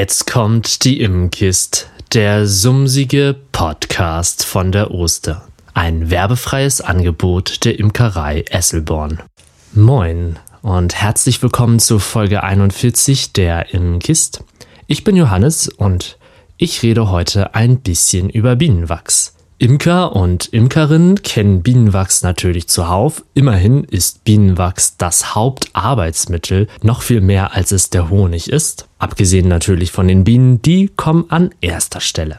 Jetzt kommt die Imkist, der sumsige Podcast von der Oster. Ein werbefreies Angebot der Imkerei Esselborn. Moin und herzlich willkommen zu Folge 41 der Imkist. Ich bin Johannes und ich rede heute ein bisschen über Bienenwachs. Imker und Imkerinnen kennen Bienenwachs natürlich zuhauf. Immerhin ist Bienenwachs das Hauptarbeitsmittel, noch viel mehr als es der Honig ist. Abgesehen natürlich von den Bienen, die kommen an erster Stelle.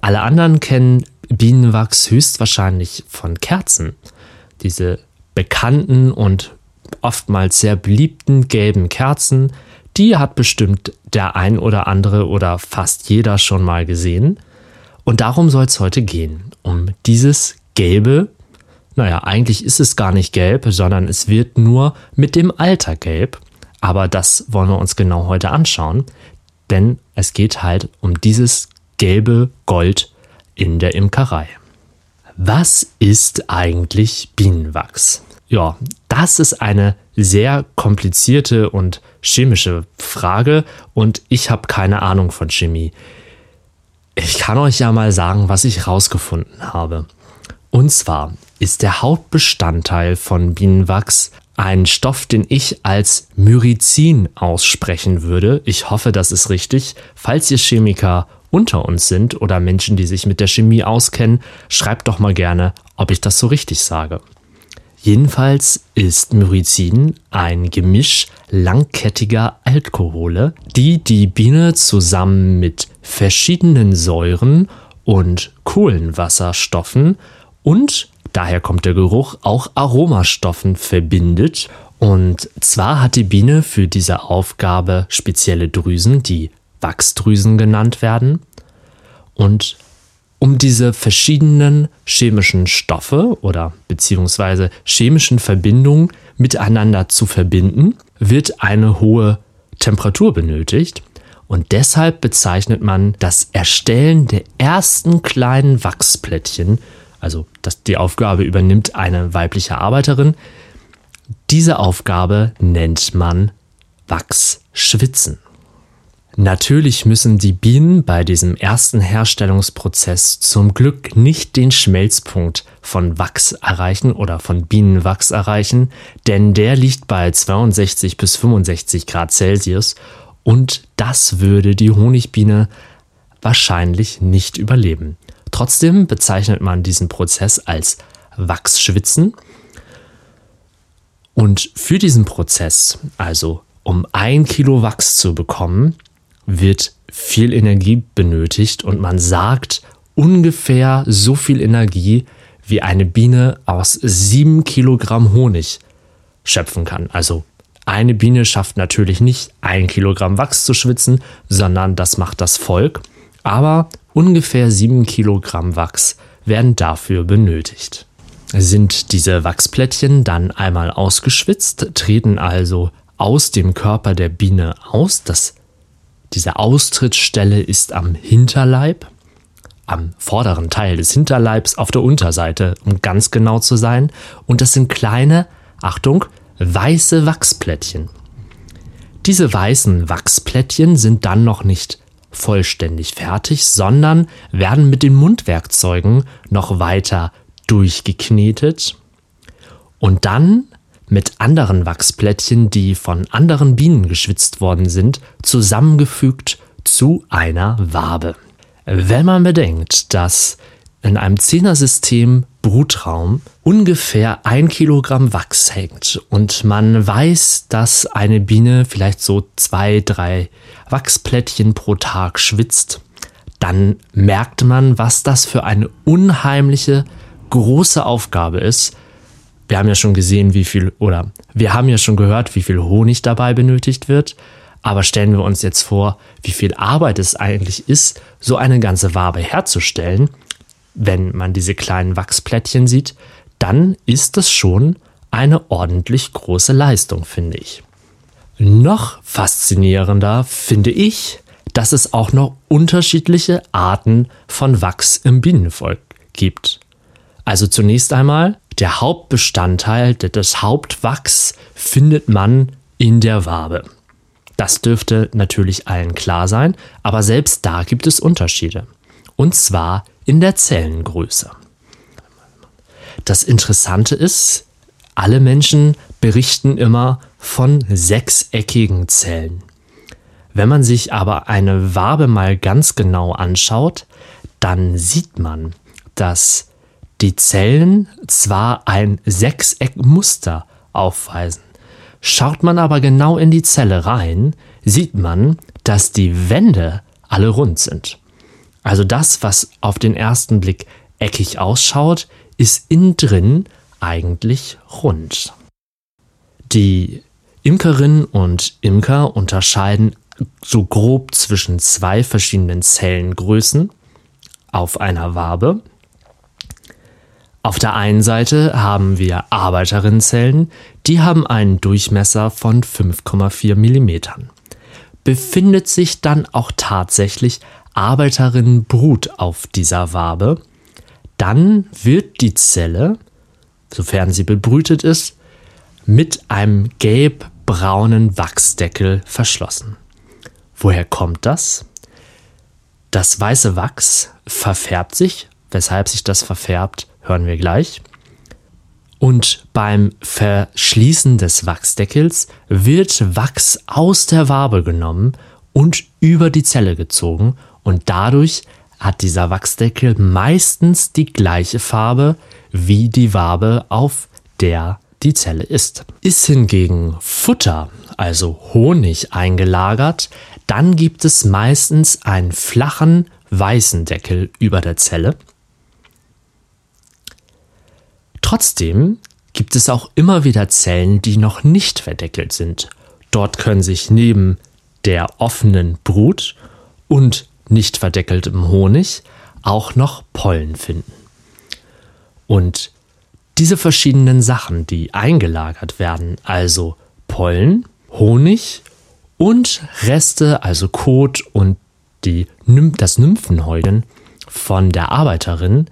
Alle anderen kennen Bienenwachs höchstwahrscheinlich von Kerzen. Diese bekannten und oftmals sehr beliebten gelben Kerzen, die hat bestimmt der ein oder andere oder fast jeder schon mal gesehen. Und darum soll es heute gehen, um dieses gelbe, naja, eigentlich ist es gar nicht gelb, sondern es wird nur mit dem Alter gelb. Aber das wollen wir uns genau heute anschauen, denn es geht halt um dieses gelbe Gold in der Imkerei. Was ist eigentlich Bienenwachs? Ja, das ist eine sehr komplizierte und chemische Frage und ich habe keine Ahnung von Chemie. Ich kann euch ja mal sagen, was ich rausgefunden habe. Und zwar ist der Hauptbestandteil von Bienenwachs ein Stoff, den ich als Myrizin aussprechen würde. Ich hoffe, das ist richtig. Falls ihr Chemiker unter uns sind oder Menschen, die sich mit der Chemie auskennen, schreibt doch mal gerne, ob ich das so richtig sage. Jedenfalls ist Myrizin ein Gemisch langkettiger Alkohole, die die Biene zusammen mit verschiedenen Säuren und Kohlenwasserstoffen und daher kommt der Geruch auch Aromastoffen verbindet. Und zwar hat die Biene für diese Aufgabe spezielle Drüsen, die Wachsdrüsen genannt werden. Und um diese verschiedenen chemischen Stoffe oder beziehungsweise chemischen Verbindungen miteinander zu verbinden, wird eine hohe Temperatur benötigt. Und deshalb bezeichnet man das Erstellen der ersten kleinen Wachsplättchen, also dass die Aufgabe übernimmt eine weibliche Arbeiterin, diese Aufgabe nennt man Wachsschwitzen. Natürlich müssen die Bienen bei diesem ersten Herstellungsprozess zum Glück nicht den Schmelzpunkt von Wachs erreichen oder von Bienenwachs erreichen, denn der liegt bei 62 bis 65 Grad Celsius und das würde die Honigbiene wahrscheinlich nicht überleben. Trotzdem bezeichnet man diesen Prozess als Wachsschwitzen. Und für diesen Prozess, also um ein Kilo Wachs zu bekommen, wird viel Energie benötigt und man sagt ungefähr so viel Energie, wie eine Biene aus sieben Kilogramm Honig schöpfen kann. Also eine Biene schafft natürlich nicht ein Kilogramm Wachs zu schwitzen, sondern das macht das Volk. Aber ungefähr sieben Kilogramm Wachs werden dafür benötigt. Sind diese Wachsplättchen dann einmal ausgeschwitzt, treten also aus dem Körper der Biene aus. Das diese Austrittsstelle ist am Hinterleib, am vorderen Teil des Hinterleibs auf der Unterseite, um ganz genau zu sein. Und das sind kleine, Achtung, weiße Wachsplättchen. Diese weißen Wachsplättchen sind dann noch nicht vollständig fertig, sondern werden mit den Mundwerkzeugen noch weiter durchgeknetet. Und dann mit anderen Wachsplättchen, die von anderen Bienen geschwitzt worden sind, zusammengefügt zu einer Wabe. Wenn man bedenkt, dass in einem Zehnersystem Brutraum ungefähr ein Kilogramm Wachs hängt und man weiß, dass eine Biene vielleicht so zwei, drei Wachsplättchen pro Tag schwitzt, dann merkt man, was das für eine unheimliche große Aufgabe ist, wir haben ja schon gesehen, wie viel, oder wir haben ja schon gehört, wie viel Honig dabei benötigt wird. Aber stellen wir uns jetzt vor, wie viel Arbeit es eigentlich ist, so eine ganze Wabe herzustellen. Wenn man diese kleinen Wachsplättchen sieht, dann ist das schon eine ordentlich große Leistung, finde ich. Noch faszinierender finde ich, dass es auch noch unterschiedliche Arten von Wachs im Bienenvolk gibt. Also zunächst einmal der Hauptbestandteil, das Hauptwachs findet man in der Wabe. Das dürfte natürlich allen klar sein, aber selbst da gibt es Unterschiede. Und zwar in der Zellengröße. Das Interessante ist, alle Menschen berichten immer von sechseckigen Zellen. Wenn man sich aber eine Wabe mal ganz genau anschaut, dann sieht man, dass die Zellen zwar ein Sechseckmuster aufweisen, schaut man aber genau in die Zelle rein, sieht man, dass die Wände alle rund sind. Also das, was auf den ersten Blick eckig ausschaut, ist innen drin eigentlich rund. Die Imkerinnen und Imker unterscheiden so grob zwischen zwei verschiedenen Zellengrößen auf einer Wabe. Auf der einen Seite haben wir Arbeiterinnenzellen, die haben einen Durchmesser von 5,4 mm. Befindet sich dann auch tatsächlich Arbeiterinnenbrut auf dieser Wabe, dann wird die Zelle, sofern sie bebrütet ist, mit einem gelb-braunen Wachsdeckel verschlossen. Woher kommt das? Das weiße Wachs verfärbt sich. Weshalb sich das verfärbt, hören wir gleich. Und beim Verschließen des Wachsdeckels wird Wachs aus der Wabe genommen und über die Zelle gezogen und dadurch hat dieser Wachsdeckel meistens die gleiche Farbe wie die Wabe, auf der die Zelle ist. Ist hingegen Futter, also Honig eingelagert, dann gibt es meistens einen flachen weißen Deckel über der Zelle. Trotzdem gibt es auch immer wieder Zellen, die noch nicht verdeckelt sind. Dort können sich neben der offenen Brut und nicht verdeckeltem Honig auch noch Pollen finden. Und diese verschiedenen Sachen, die eingelagert werden, also Pollen, Honig und Reste, also Kot und die, das Nymphenhäuten von der Arbeiterin,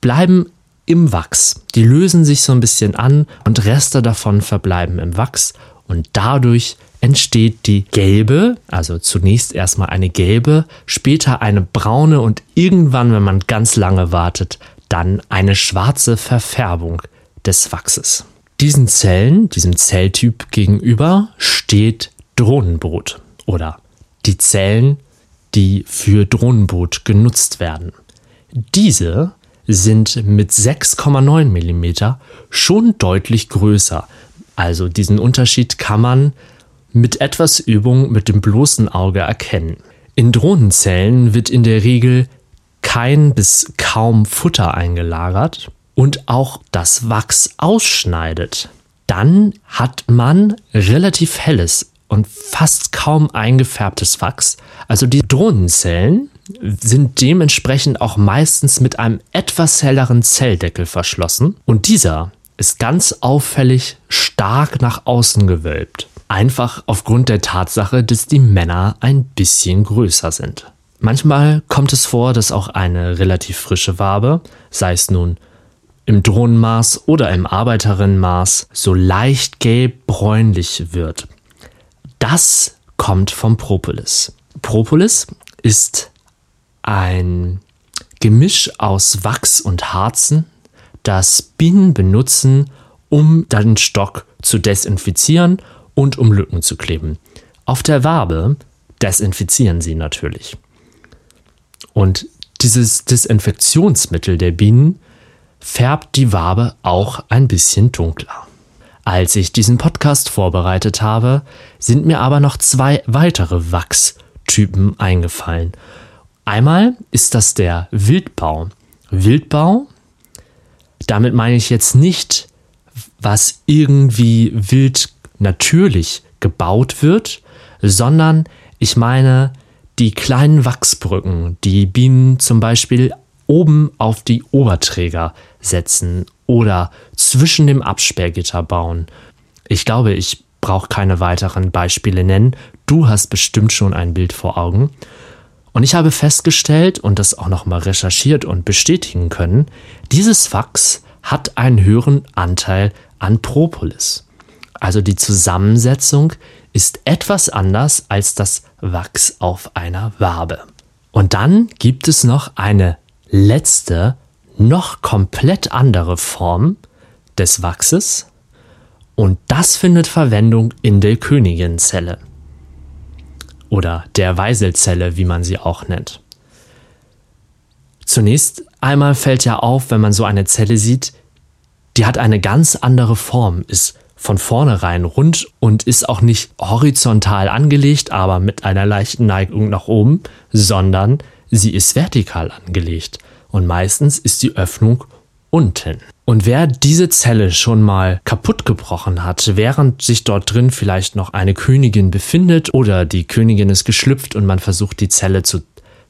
bleiben im Wachs. Die lösen sich so ein bisschen an und Reste davon verbleiben im Wachs und dadurch entsteht die gelbe, also zunächst erstmal eine gelbe, später eine braune und irgendwann, wenn man ganz lange wartet, dann eine schwarze Verfärbung des Wachses. Diesen Zellen, diesem Zelltyp gegenüber steht Drohnenbrot oder die Zellen, die für Drohnenbrot genutzt werden. Diese sind mit 6,9 mm schon deutlich größer. Also diesen Unterschied kann man mit etwas Übung mit dem bloßen Auge erkennen. In Drohnenzellen wird in der Regel kein bis kaum Futter eingelagert und auch das Wachs ausschneidet. Dann hat man relativ helles und fast kaum eingefärbtes Wachs. Also die Drohnenzellen sind dementsprechend auch meistens mit einem etwas helleren Zelldeckel verschlossen und dieser ist ganz auffällig stark nach außen gewölbt. Einfach aufgrund der Tatsache, dass die Männer ein bisschen größer sind. Manchmal kommt es vor, dass auch eine relativ frische Wabe, sei es nun im Drohnenmaß oder im Arbeiterinnenmaß, so leicht gelb-bräunlich wird. Das kommt vom Propolis. Propolis ist ein Gemisch aus Wachs und Harzen, das Bienen benutzen, um den Stock zu desinfizieren und um Lücken zu kleben. Auf der Wabe desinfizieren sie natürlich. Und dieses Desinfektionsmittel der Bienen färbt die Wabe auch ein bisschen dunkler. Als ich diesen Podcast vorbereitet habe, sind mir aber noch zwei weitere Wachstypen eingefallen. Einmal ist das der Wildbau. Wildbau, damit meine ich jetzt nicht, was irgendwie wild natürlich gebaut wird, sondern ich meine die kleinen Wachsbrücken, die Bienen zum Beispiel oben auf die Oberträger setzen oder zwischen dem Absperrgitter bauen. Ich glaube, ich brauche keine weiteren Beispiele nennen. Du hast bestimmt schon ein Bild vor Augen. Und ich habe festgestellt und das auch nochmal recherchiert und bestätigen können, dieses Wachs hat einen höheren Anteil an Propolis. Also die Zusammensetzung ist etwas anders als das Wachs auf einer Wabe. Und dann gibt es noch eine letzte, noch komplett andere Form des Wachses. Und das findet Verwendung in der Königinzelle. Oder der Weiselzelle, wie man sie auch nennt. Zunächst einmal fällt ja auf, wenn man so eine Zelle sieht, die hat eine ganz andere Form, ist von vornherein rund und ist auch nicht horizontal angelegt, aber mit einer leichten Neigung nach oben, sondern sie ist vertikal angelegt und meistens ist die Öffnung unten. Und wer diese Zelle schon mal kaputt gebrochen hat, während sich dort drin vielleicht noch eine Königin befindet oder die Königin ist geschlüpft und man versucht die Zelle zu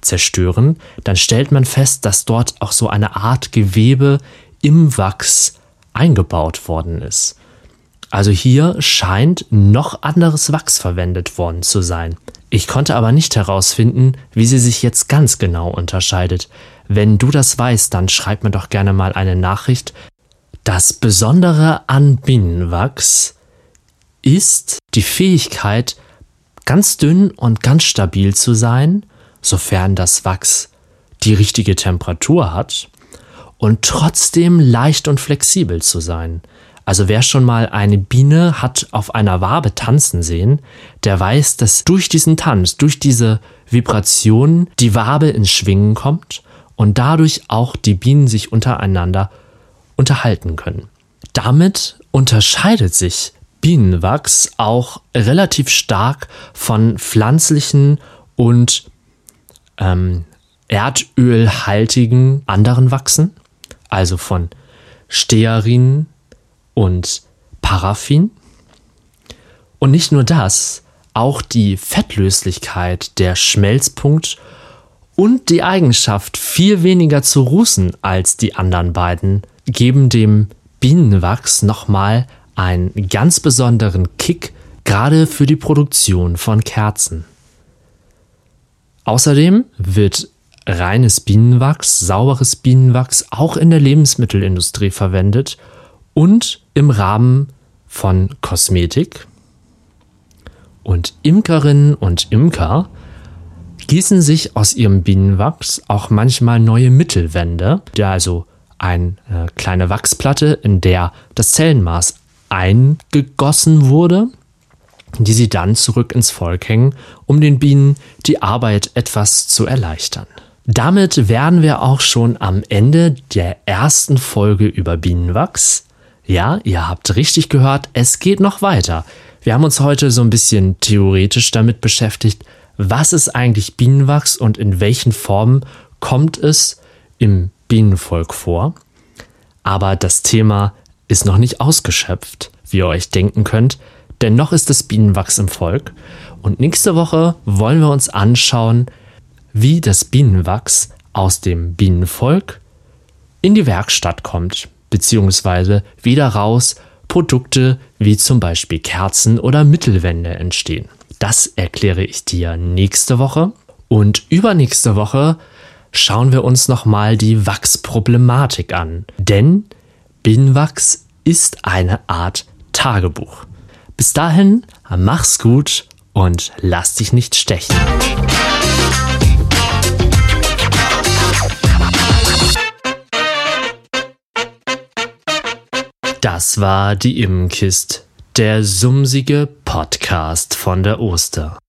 zerstören, dann stellt man fest, dass dort auch so eine Art Gewebe im Wachs eingebaut worden ist. Also hier scheint noch anderes Wachs verwendet worden zu sein. Ich konnte aber nicht herausfinden, wie sie sich jetzt ganz genau unterscheidet. Wenn du das weißt, dann schreib mir doch gerne mal eine Nachricht. Das Besondere an Bienenwachs ist die Fähigkeit, ganz dünn und ganz stabil zu sein, sofern das Wachs die richtige Temperatur hat, und trotzdem leicht und flexibel zu sein. Also wer schon mal eine Biene hat auf einer Wabe tanzen sehen, der weiß, dass durch diesen Tanz, durch diese Vibration die Wabe ins Schwingen kommt und dadurch auch die Bienen sich untereinander unterhalten können. Damit unterscheidet sich Bienenwachs auch relativ stark von pflanzlichen und ähm, erdölhaltigen anderen Wachsen, also von Stearin und Paraffin. Und nicht nur das, auch die Fettlöslichkeit, der Schmelzpunkt und die Eigenschaft, viel weniger zu rußen als die anderen beiden, geben dem Bienenwachs nochmal einen ganz besonderen Kick, gerade für die Produktion von Kerzen. Außerdem wird reines Bienenwachs, sauberes Bienenwachs auch in der Lebensmittelindustrie verwendet und im Rahmen von Kosmetik. Und Imkerinnen und Imker gießen sich aus ihrem Bienenwachs auch manchmal neue Mittelwände, also eine äh, kleine Wachsplatte, in der das Zellenmaß eingegossen wurde, die sie dann zurück ins Volk hängen, um den Bienen die Arbeit etwas zu erleichtern. Damit wären wir auch schon am Ende der ersten Folge über Bienenwachs. Ja, ihr habt richtig gehört, es geht noch weiter. Wir haben uns heute so ein bisschen theoretisch damit beschäftigt, was ist eigentlich Bienenwachs und in welchen Formen kommt es im Bienenvolk vor. Aber das Thema ist noch nicht ausgeschöpft, wie ihr euch denken könnt, denn noch ist das Bienenwachs im Volk. Und nächste Woche wollen wir uns anschauen, wie das Bienenwachs aus dem Bienenvolk in die Werkstatt kommt, beziehungsweise wieder raus Produkte wie zum Beispiel Kerzen oder Mittelwände entstehen. Das erkläre ich dir nächste Woche. Und übernächste Woche schauen wir uns nochmal die Wachsproblematik an. Denn Bienenwachs ist eine Art Tagebuch. Bis dahin, mach's gut und lass dich nicht stechen. Das war die Immenkist, der sumsige Podcast von der Oster.